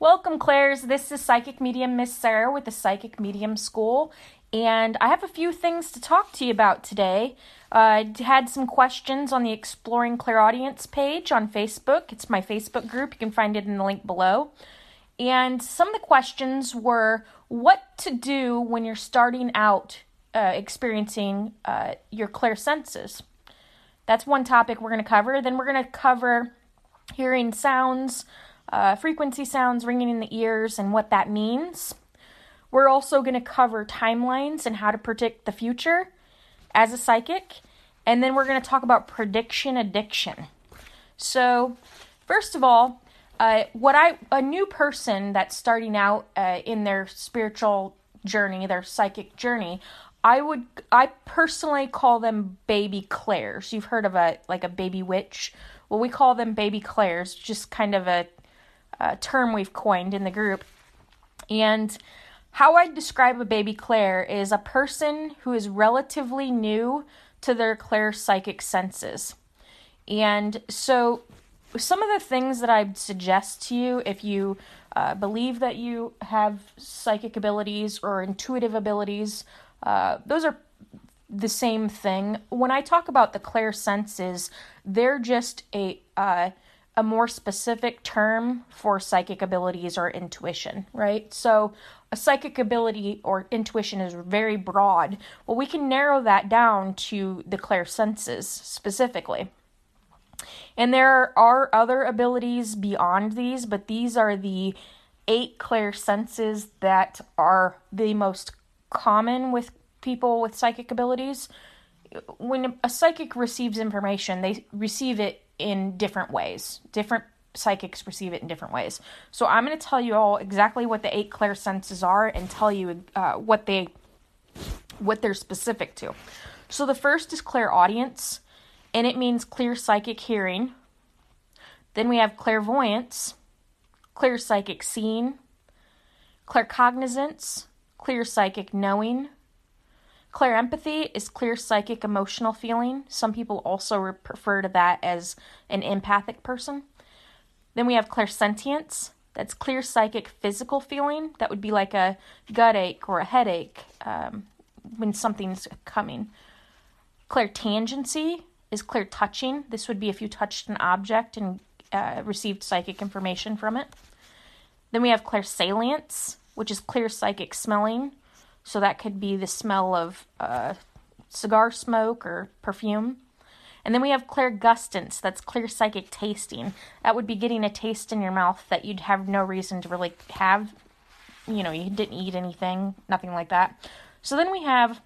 Welcome, Clairs. This is Psychic Medium Miss Sarah with the Psychic Medium School, and I have a few things to talk to you about today. Uh, I had some questions on the Exploring Clairaudience page on Facebook. It's my Facebook group. You can find it in the link below. And some of the questions were what to do when you're starting out uh, experiencing uh, your clairsenses. That's one topic we're going to cover. Then we're going to cover hearing sounds uh, frequency sounds ringing in the ears and what that means. We're also going to cover timelines and how to predict the future as a psychic. And then we're going to talk about prediction addiction. So, first of all, uh, what I a new person that's starting out uh, in their spiritual journey, their psychic journey, I would I personally call them baby clairs. You've heard of a like a baby witch. Well, we call them baby clairs, just kind of a uh, term we've coined in the group. And how I describe a baby clair is a person who is relatively new to their clair psychic senses. And so, some of the things that I'd suggest to you if you uh, believe that you have psychic abilities or intuitive abilities, uh, those are the same thing. When I talk about the clair senses, they're just a uh, a more specific term for psychic abilities or intuition, right? So, a psychic ability or intuition is very broad. Well, we can narrow that down to the clair senses specifically. And there are other abilities beyond these, but these are the eight clair senses that are the most common with people with psychic abilities. When a psychic receives information, they receive it in different ways. Different psychics receive it in different ways. So I'm going to tell you all exactly what the eight clairsenses are and tell you uh, what they what they're specific to. So the first is clairaudience, and it means clear psychic hearing. Then we have clairvoyance, clear psychic seeing, claircognizance, clear psychic knowing, Clairempathy is clear psychic emotional feeling. Some people also refer to that as an empathic person. Then we have clairsentience. That's clear psychic physical feeling. That would be like a gut ache or a headache um, when something's coming. Clairtangency is clear touching. This would be if you touched an object and uh, received psychic information from it. Then we have clairsalience, which is clear psychic smelling. So that could be the smell of uh, cigar smoke or perfume. And then we have clairgustance, that's clear psychic tasting. That would be getting a taste in your mouth that you'd have no reason to really have. You know, you didn't eat anything, nothing like that. So then we have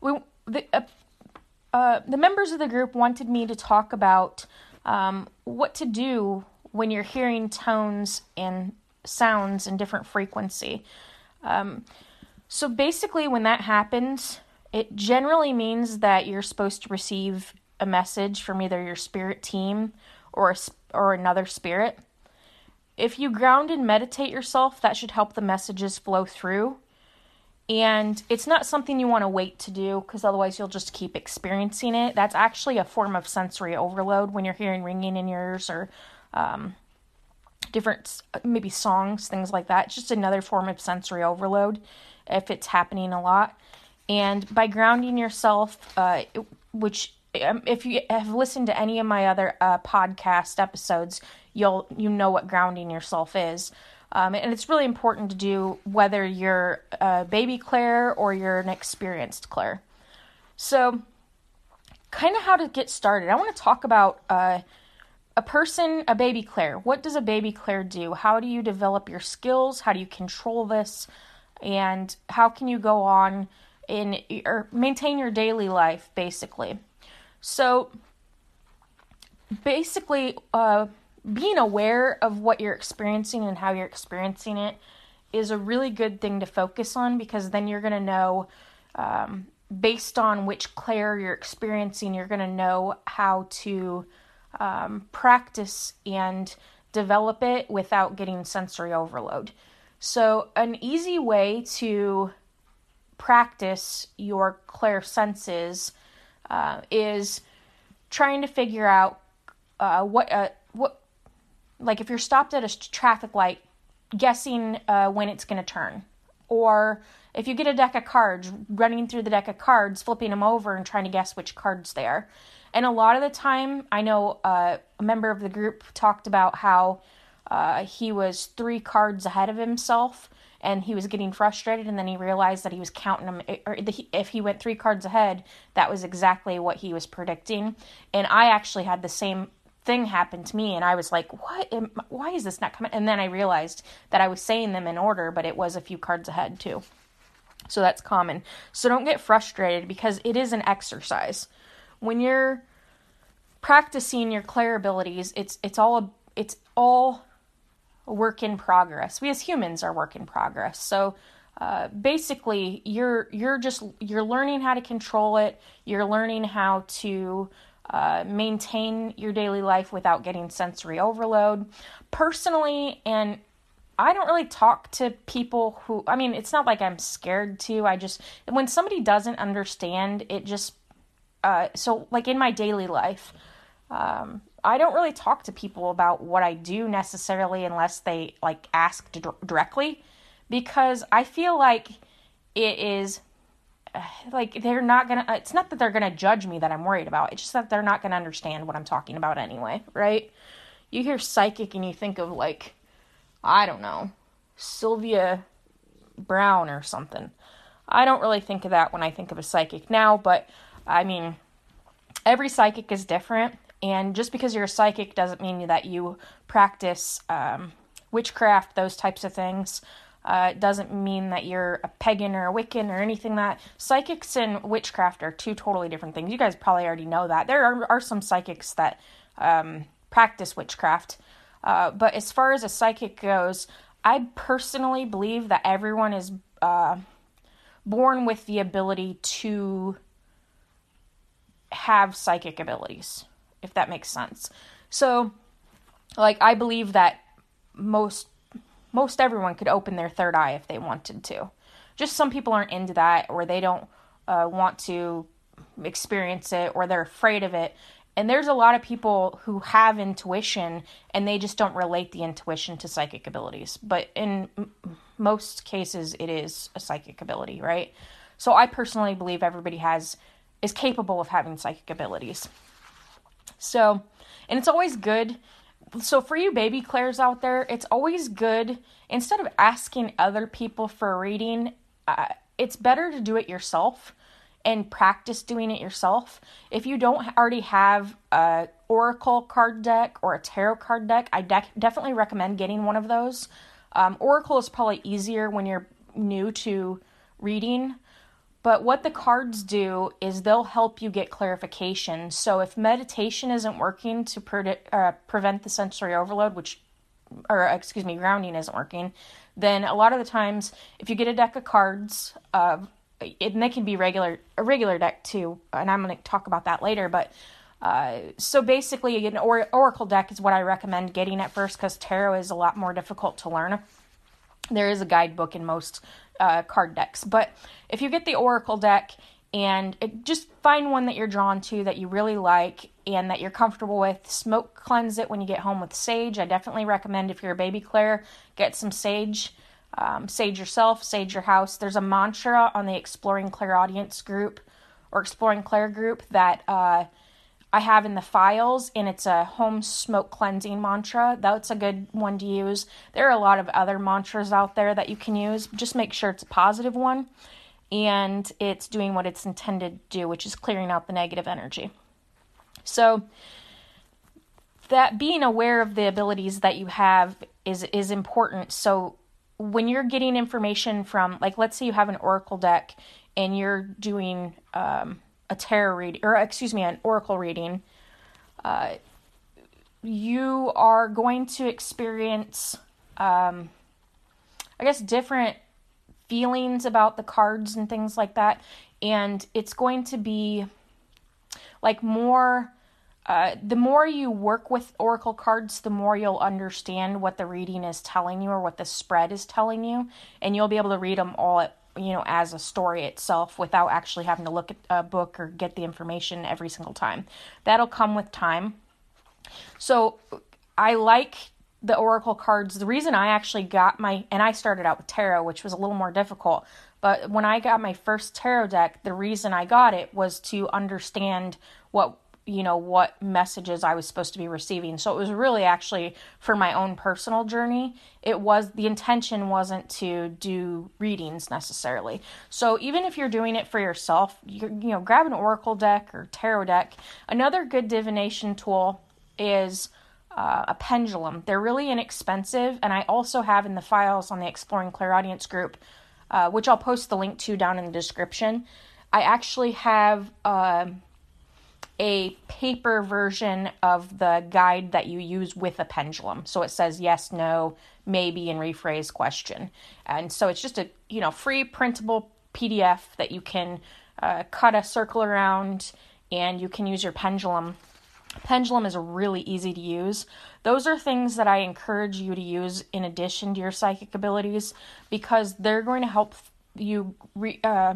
we the uh, uh, the members of the group wanted me to talk about um, what to do when you're hearing tones and sounds in different frequency. Um, so basically, when that happens, it generally means that you're supposed to receive a message from either your spirit team or a, or another spirit. If you ground and meditate yourself, that should help the messages flow through. And it's not something you want to wait to do because otherwise you'll just keep experiencing it. That's actually a form of sensory overload when you're hearing ringing in your ears or um, different, maybe songs, things like that. It's just another form of sensory overload if it's happening a lot. And by grounding yourself, uh, which um, if you have listened to any of my other uh, podcast episodes, you'll you know what grounding yourself is. Um, and it's really important to do whether you're a baby clair or you're an experienced clair. So, kind of how to get started. I want to talk about uh, a person, a baby clair. What does a baby clair do? How do you develop your skills? How do you control this? And how can you go on in or maintain your daily life basically. So basically uh, being aware of what you're experiencing and how you're experiencing it is a really good thing to focus on because then you're going to know um, based on which clair you're experiencing you're going to know how to um, practice and develop it without getting sensory overload so, an easy way to practice your clair senses uh, is trying to figure out uh, what uh, what like if you're stopped at a traffic light, guessing uh, when it's going to turn, or if you get a deck of cards, running through the deck of cards, flipping them over, and trying to guess which cards they are. And a lot of the time, I know uh, a member of the group talked about how uh, he was three cards ahead of himself and he was getting frustrated and then he realized that he was counting them or if he went three cards ahead that was exactly what he was predicting. And i actually had the same thing happen to me and i was like what am, why is this not coming? And then i realized that i was saying them in order but it was a few cards ahead too. So that's common. So don't get frustrated because it is an exercise. When you're practicing your clair abilities it's it's all it's all work in progress. We as humans are work in progress. So uh, basically, you're you're just you're learning how to control it. You're learning how to uh, maintain your daily life without getting sensory overload. Personally, and I don't really talk to people who, I mean, it's not like I'm scared to. I just, when somebody doesn't understand, it just, uh, so like in my daily life, um, I don't really talk to people about what I do necessarily unless they like ask d- directly because I feel like it is like they're not going to uh, it's not that they're to judge me that I'm worried about. It's just that they're not to understand what I'm talking about anyway, right? You hear psychic and you think of like I don't know, Sylvia Browne or something. I don't really think of that when I think of a psychic now, but I mean every psychic is different and just because you're a psychic doesn't mean that you practice um, witchcraft, those types of things. Uh, it doesn't mean that you're a pagan or a Wiccan or anything that psychics and witchcraft are two totally different things. You guys probably already know that. There are, are some psychics that um, practice witchcraft. Uh, but as far as a psychic goes, I personally believe that everyone is uh, born with the ability to have psychic abilities if that makes sense. So, like, I believe that most most everyone could open their third eye if they wanted to. Just some people aren't into that, or they don't uh, want to experience it, or they're afraid of it. And there's a lot of people who have intuition and they just don't relate the intuition to psychic abilities. But in m- most cases, it is a psychic ability, right? So I personally believe everybody has is capable of having psychic abilities. So, and it's always good. So, for you baby clairs out there, it's always good instead of asking other people for a reading, uh, it's better to do it yourself and practice doing it yourself. If you don't already have a oracle card deck or a tarot card deck, I de- definitely recommend getting one of those. Um, oracle is probably easier when you're new to reading but what the cards do is they'll help you get clarification. So if meditation isn't working to pre- uh, prevent the sensory overload, which, or excuse me, grounding isn't working, then a lot of the times, if you get a deck of cards, uh, and they can be regular a regular deck too, and I'm going to talk about that later. But uh, so basically, an or- oracle deck is what I recommend getting at first because tarot is a lot more difficult to learn. There is a guidebook in most uh, card decks. But if you get the Oracle deck and it, just find one that you're drawn to that you really like and that you're comfortable with, smoke cleanse it when you get home with sage. I definitely recommend if you're a baby clair, get some sage. Um, sage yourself, sage your house. There's a mantra on the Exploring Clairaudience group or Exploring Claire group that uh, I have in the files, and it's a home smoke cleansing mantra. That's a good one to use. There are a lot of other mantras out there that you can use. Just make sure it's a positive one and it's doing what it's intended to do, which is clearing out the negative energy. So, that being aware of the abilities that you have is is important. So, when you're getting information from, like, let's say you have an oracle deck and you're doing um, a tarot reading, or excuse me, an oracle reading, uh, you are going to experience, um, I guess, different feelings about the cards and things like that. And it's going to be like more. Uh, the more you work with oracle cards, the more you'll understand what the reading is telling you or what the spread is telling you, and you'll be able to read them all at you know, as a story itself without actually having to look at a book or get the information every single time. That'll come with time. So I like the oracle cards the reason i actually got my and i started out with tarot which was a little more difficult but when i got my first tarot deck the reason i got it was to understand what you know what messages i was supposed to be receiving so it was really actually for my own personal journey it was the intention wasn't to do readings necessarily so even if you're doing it for yourself you you know grab an oracle deck or tarot deck another good divination tool is uh, a pendulum. They're really inexpensive, and I also have in the files on the Exploring Clairaudience group, uh, which I'll post the link to down in the description. I actually have uh, a paper version of the guide that you use with a pendulum. So it says yes, no, maybe, and rephrase question. And so it's just a you know free printable PDF that you can uh, cut a circle around, and you can use your pendulum Pendulum is really easy to use. Those are things that I encourage you to use in addition to your psychic abilities because they're going to help you re, uh,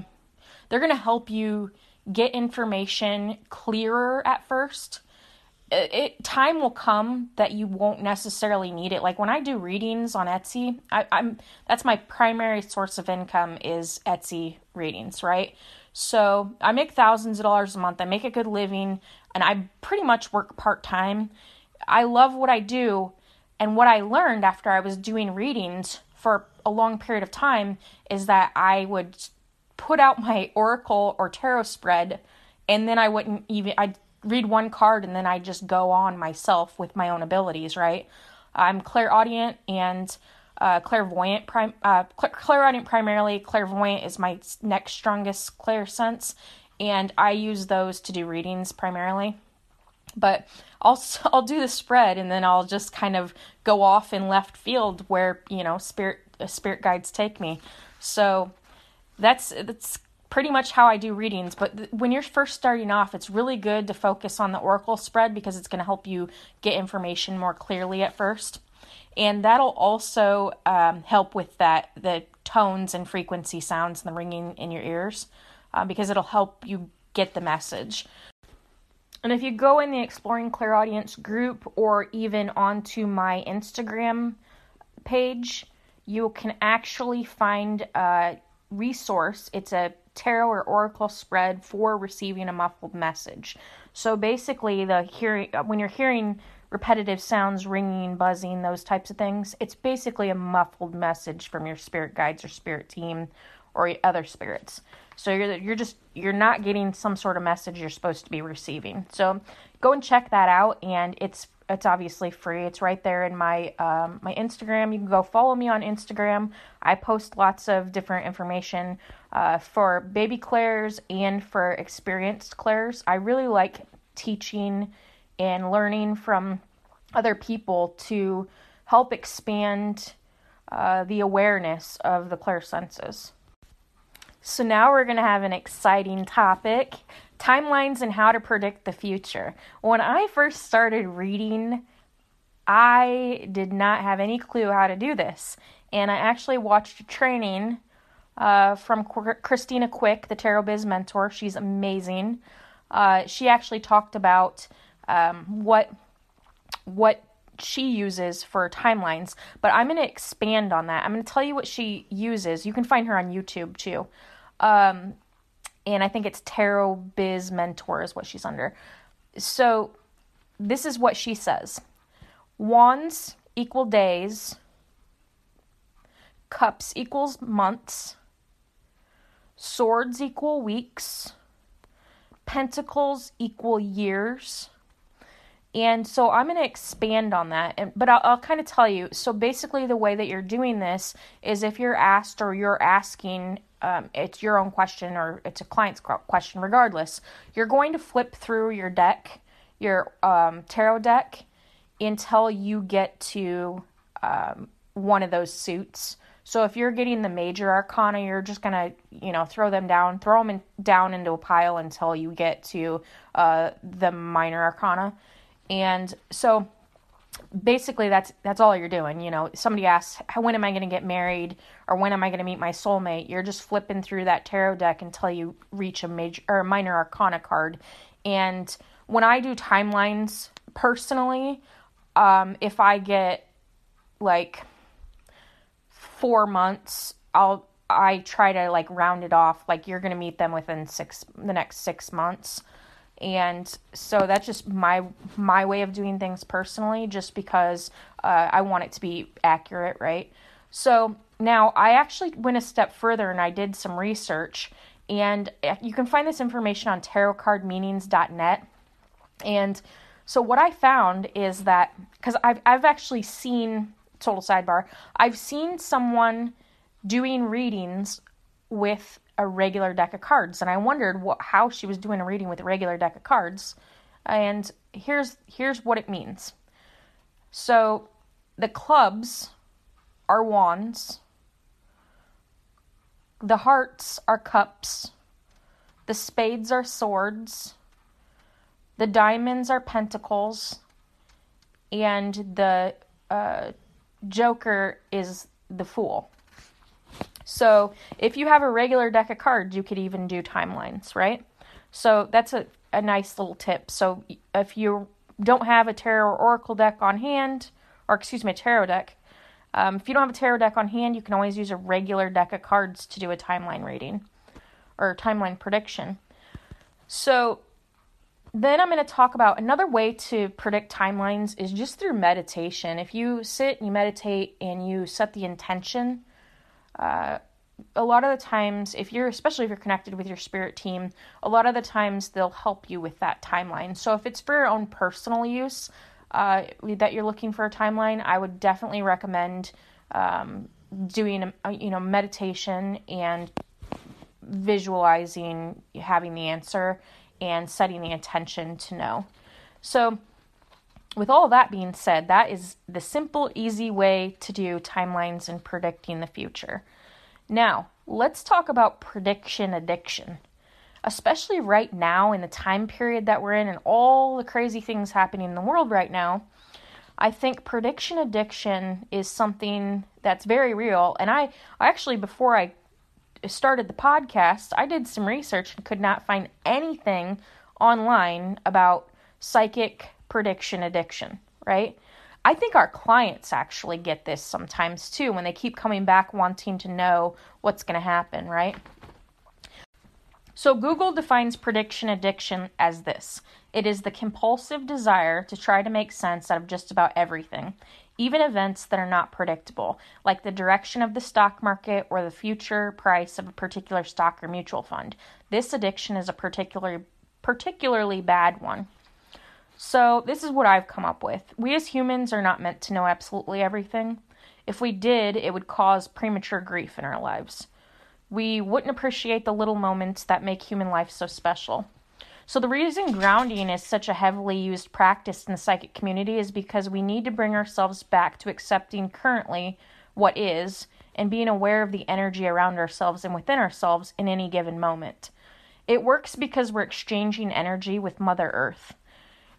they're going to help you get information clearer at first. It, it, time will come that you won't necessarily need it. Like when I do readings on Etsy, I, I'm that's my primary source of income is Etsy readings, right? So I make thousands of dollars a month. I make a good living and I pretty much work part time. I love what I do, and what I learned after I was doing readings for a long period of time is that I would put out my oracle or tarot spread, and then I wouldn't even I'd read one card and then I just go on myself with my own abilities. Right? I'm clairaudient and uh, clairvoyant. Prim- uh, clairaudient primarily. Clairvoyant is my next strongest clair sense and I use those to do readings primarily. But I'll I'll do the spread and then I'll just kind of go off in left field where you know spirit uh, spirit guides take me. So that's that's pretty much how I do readings. But th- when you're first starting off, it's really good to focus on the oracle spread because it's going to help you get information more clearly at first, and that'll also um, help with that the tones and frequency sounds and the ringing in your ears uh, because it'll help you get the message. And if you go in the Exploring Clairaudience group or even onto my Instagram page, you can actually find a resource. It's a tarot or oracle spread for receiving a muffled message. So basically, the hearing uh, when you're hearing repetitive sounds, ringing, buzzing, those types of things, it's basically a muffled message from your spirit guides or spirit team or other spirits. So you're you're just you're not getting some sort of message you're supposed to be receiving. So go and check that out, and it's it's obviously free. It's right there in my um, my Instagram. You can go follow me on Instagram. I post lots of different information uh, for baby clairs and for experienced clairs. I really like teaching and learning from other people to help expand uh, the awareness of the clair senses. So now we're going to have an exciting topic timelines and how to predict the future. When I first started reading, I did not have any clue how to do this. And I actually watched a training uh, from Christina Quick, the Tarot Biz mentor. She's amazing. Uh, she actually talked about um, what what she uses for timelines, but I'm going to expand on that. I'm going to tell you what she uses. You can find her on YouTube too. Um, and I think it's Tarot Biz Mentor is what she's under. So this is what she says Wands equal days, cups equals months, swords equal weeks, pentacles equal years. And so I'm going to expand on that, and, but I'll, I'll kind of tell you. So basically, the way that you're doing this is if you're asked or you're asking um, it's your own question or it's a client's question, regardless, you're going to flip through your deck, your um, tarot deck, until you get to um, one of those suits. So if you're getting the major arcana, you're just gonna, you know, throw them down, throw them in, down into a pile until you get to uh, the minor arcana. And so basically that's that's all you're doing you know? Somebody asks when am i going to get married? or when am i going to meet my soulmate? You're just flipping through that tarot deck until you reach a major or a minor arcana card. And when i do timelines personally um, if i get like four months, I'll I try to like round it off. Like you're gonna meet them within six the next six months, and so that's just my my way of doing things personally, just because uh, I want it to be accurate, right? So now I actually went a step further and I did some research, and uh, you can find this information on tarotcardmeanings.net. And so what I found is that because I've I've actually seen total sidebar, I've seen someone doing readings with a regular deck of cards and I wondered what how she was doing a reading with a regular deck of cards. And here's here's what it means. So the clubs are wands. The hearts are cups. The spades are swords. The diamonds are pentacles. And the uh, joker is the fool. So if you have a regular deck of cards, you could even do timelines, right? So that's a, a nice little tip. So if you don't have a tarot or oracle deck on hand, or excuse me, a tarot deck, um, if you don't have a tarot deck on hand, you can always use a regular deck of cards to do a timeline reading or timeline prediction. So then I'm going to talk about another way to predict timelines is just through meditation. If you sit and you meditate and you set the intention, uh, a lot of the times, if you're, especially if you're connected with your spirit team, a lot of the times they'll help you with that timeline. So if it's for your own personal use uh, that you're looking for a timeline, I would definitely recommend um, doing, a, you know, meditation and visualizing having the answer and setting the intention to know. So, with all that being said, that is the simple, easy way to do timelines and predicting the future. Now, let's talk about prediction addiction. Especially right now, in the time period that we're in, and all the crazy things happening in the world right now, I think prediction addiction is something that's very real. And I, I actually, before I started the podcast, I did some research and could not find anything online about psychic prediction addiction, right? I think our clients actually get this sometimes too when they keep coming back wanting to know what's going to happen, right? So, Google defines prediction addiction as this it is the compulsive desire to try to make sense out of just about everything, even events that are not predictable, like the direction of the stock market or the future price of a particular stock or mutual fund. This addiction is a particularly particularly bad one. So, this is what I've come up with. We as humans are not meant to know absolutely everything. If we did, it would cause premature grief in our lives. We wouldn't appreciate the little moments that make human life so special. So, the reason grounding is such a heavily used practice in the psychic community is because we need to bring ourselves back to accepting currently what is and being aware of the energy around ourselves and within ourselves in any given moment. It works because we're exchanging energy with Mother Earth.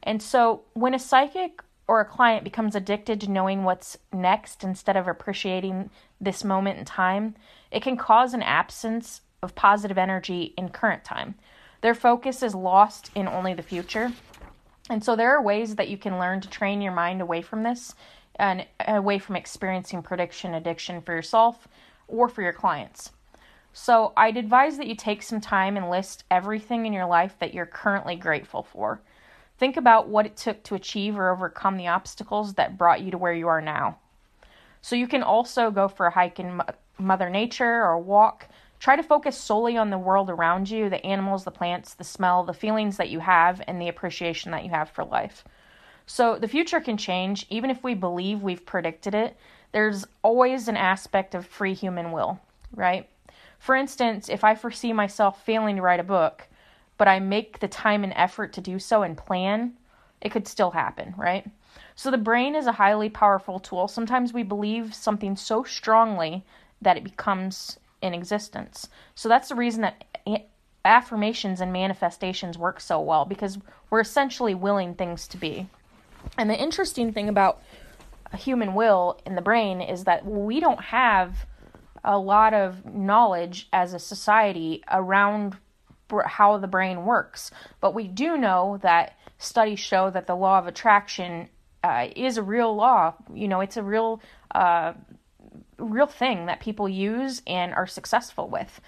And so, when a psychic or a client becomes addicted to knowing what's next instead of appreciating this moment in time, it can cause an absence of positive energy in current time their focus is lost in only the future. And so there are ways that you can learn to train your mind away from this and away from experiencing prediction addiction for yourself or for your clients. So I'd advise that you take some time and list everything in your life that you're currently grateful for. Think about what it took to achieve or overcome the obstacles that brought you to where you are now. So you can also go for a hike in Mother Nature or a walk Try to focus solely on the world around you the animals, the plants, the smell, the feelings that you have, and the appreciation that you have for life. So the future can change, even if we believe we've predicted it. There's always an aspect of free human will, right? For instance, if I foresee myself failing to write a book, but I make the time and effort to do so and plan, it could still happen, right? So the brain is a highly powerful tool. Sometimes we believe something so strongly that it becomes in existence. So that's the reason that affirmations and manifestations work so well because we're essentially willing things to be. And the interesting thing about human will in the brain is that we don't have a lot of knowledge as a society around how the brain works, but we do know that studies show that the law of attraction uh, is a real law. You know, it's a real uh, real thing that people use and are successful with.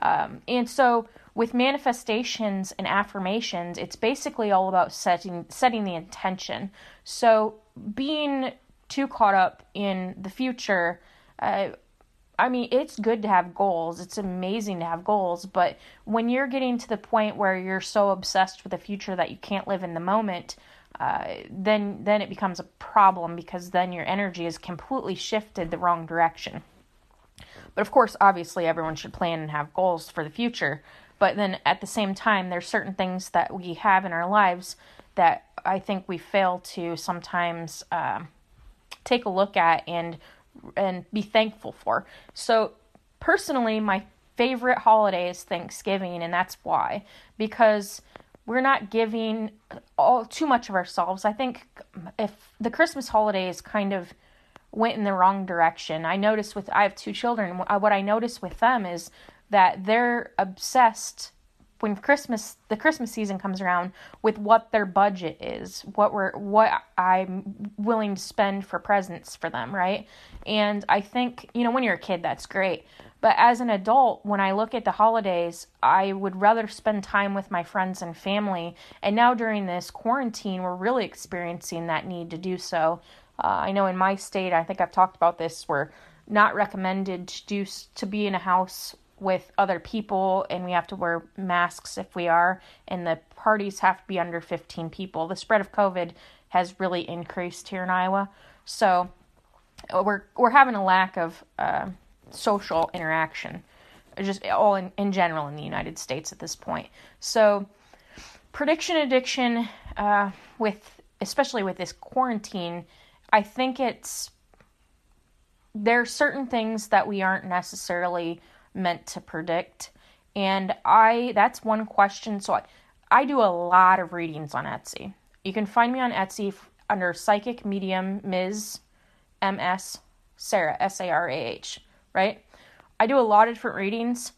Um, and so with manifestations and affirmations, it's basically all about setting setting the intention. So being too caught up in the future, uh, I mean, it's good to have goals. It's amazing to have goals, but when you're getting to the point where you're so obsessed with the future that you can't live in the moment, uh, then then it becomes a problem because then your energy is completely shifted the wrong direction. But of course, obviously, everyone should plan and have goals for the future. But then at the same time, there's certain things that we have in our lives that I think we fail to sometimes uh, take a look at and and be thankful for. So personally, my favorite holiday is Thanksgiving, and that's why because we're not giving all too much of ourselves. I think if the Christmas holidays kind of went in the wrong direction. I noticed with I have two children. What I noticed with them is that they're obsessed when Christmas the Christmas season comes around with what their budget is, what we're what I'm willing to spend for presents for them, right? And I think, you know, when you're a kid that's great. But as an adult, when I look at the holidays, I would rather spend time with my friends and family. And now during this quarantine, we're really experiencing that need to do so. Uh, I know in my state, I think I've talked about this, we're not recommended to do to be in a house with other people and we have to wear masks if we are and the parties have to be under 15 people. The spread of covid has really increased here in iowa. So we're we're having a lack of uh, social interaction just all in, in general in the united states at this point. So prediction addiction uh, with especially with this quarantine i think it's there are certain things that we aren't necessarily meant to predict. And I that's one question. So I, I do a lot of readings on Etsy. You can find me on Etsy under Psychic Medium Ms. MS Sarah S A R A H, right? I do a lot of different readings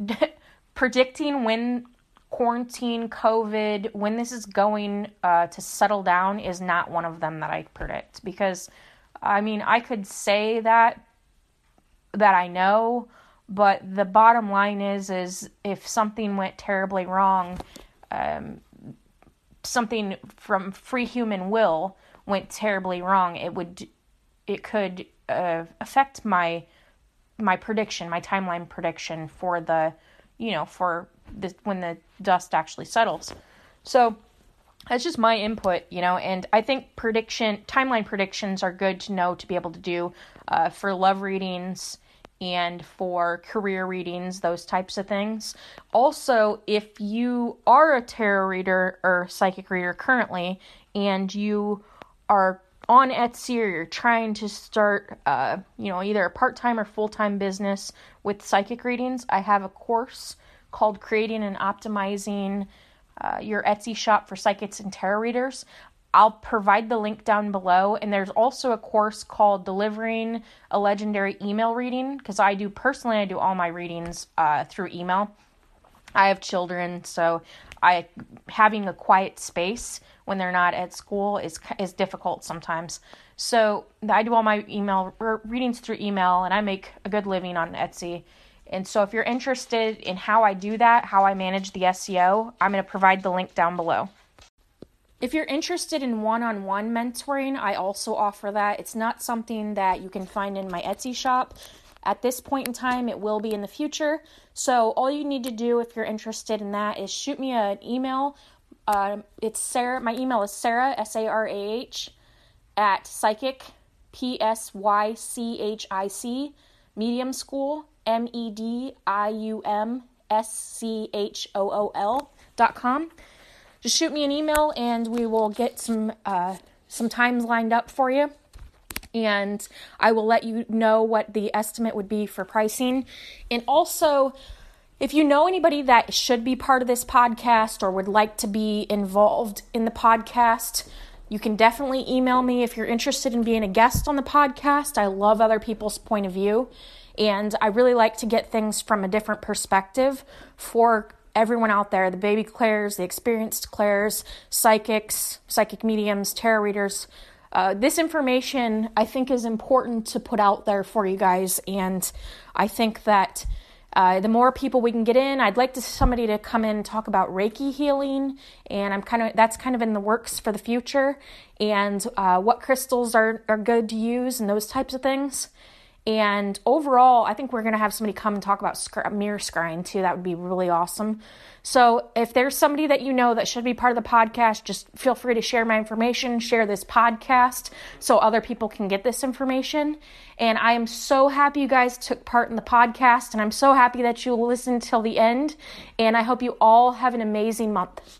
predicting when quarantine, COVID, when this is going uh, to settle down is not one of them that I predict because I mean, I could say that that I know, but the bottom line is, is if something went terribly wrong, um, something from free human will went terribly wrong, it would, it could uh, affect my my prediction, my timeline prediction for the, you know, for when the dust actually settles. So that's just my input, you know, and I think prediction timeline predictions are good to know to be able to do uh, for love readings and for career readings, those types of things. Also, if you are a tarot reader or psychic reader currently and you are on Etsy or you're trying to start, uh, you know, either a part time or full time business with psychic readings, I have a course called Creating and Optimizing uh, Your Etsy Shop for Psychics and Tarot Readers. I'll provide the link down below. And there's also a course called Delivering a Legendary Email Reading because I do personally, I do all my readings uh, through email. I have children, so I having a quiet space when they're not at school is is difficult sometimes. So I do all my email readings through email, and I make a good living on Etsy. And so if you're interested in how I do that, how I manage the SEO, I'm going to provide the link down below. If you're interested in one on one mentoring, I also offer that. It's not something that you can find in my Etsy shop. At this point in time, it will be in the future. So, all you need to do if you're interested in that is shoot me an email. Uh, it's Sarah. My email is Sarah, S A R A H, at psychic, P S Y C H I C, medium school, M E D I U M S C H O O L dot com just shoot me an email and we will get some uh, some times lined up for you and I will let you know what the estimate would be for pricing. And also, if you know anybody that should be part of this podcast or would like to be involved in the podcast, you can definitely email me if you're interested in being a guest on the podcast. I love other people's point of view, and I really like to get things from a different perspective for everyone out there the baby clairs, the experienced clairs, psychics, psychic mediums, tarot readers. uh, this information I think is important to put out there for you guys, and I think that uh, the more people we can get in, I'd like to somebody to come in and talk about Reiki healing, and I'm kind of that's kind of in the works for the future, and uh, what crystals are are good to use and those types of things. And overall, I think we're going to have somebody come and talk about sc- mirror scrying too. That would be really awesome. So, if there's somebody that you know that should be part of the podcast, just feel free to share my information, share this podcast so other people can get this information. And I am so happy you guys took part in the podcast, and I'm so happy that you listened till the end. And I hope you all have an amazing month.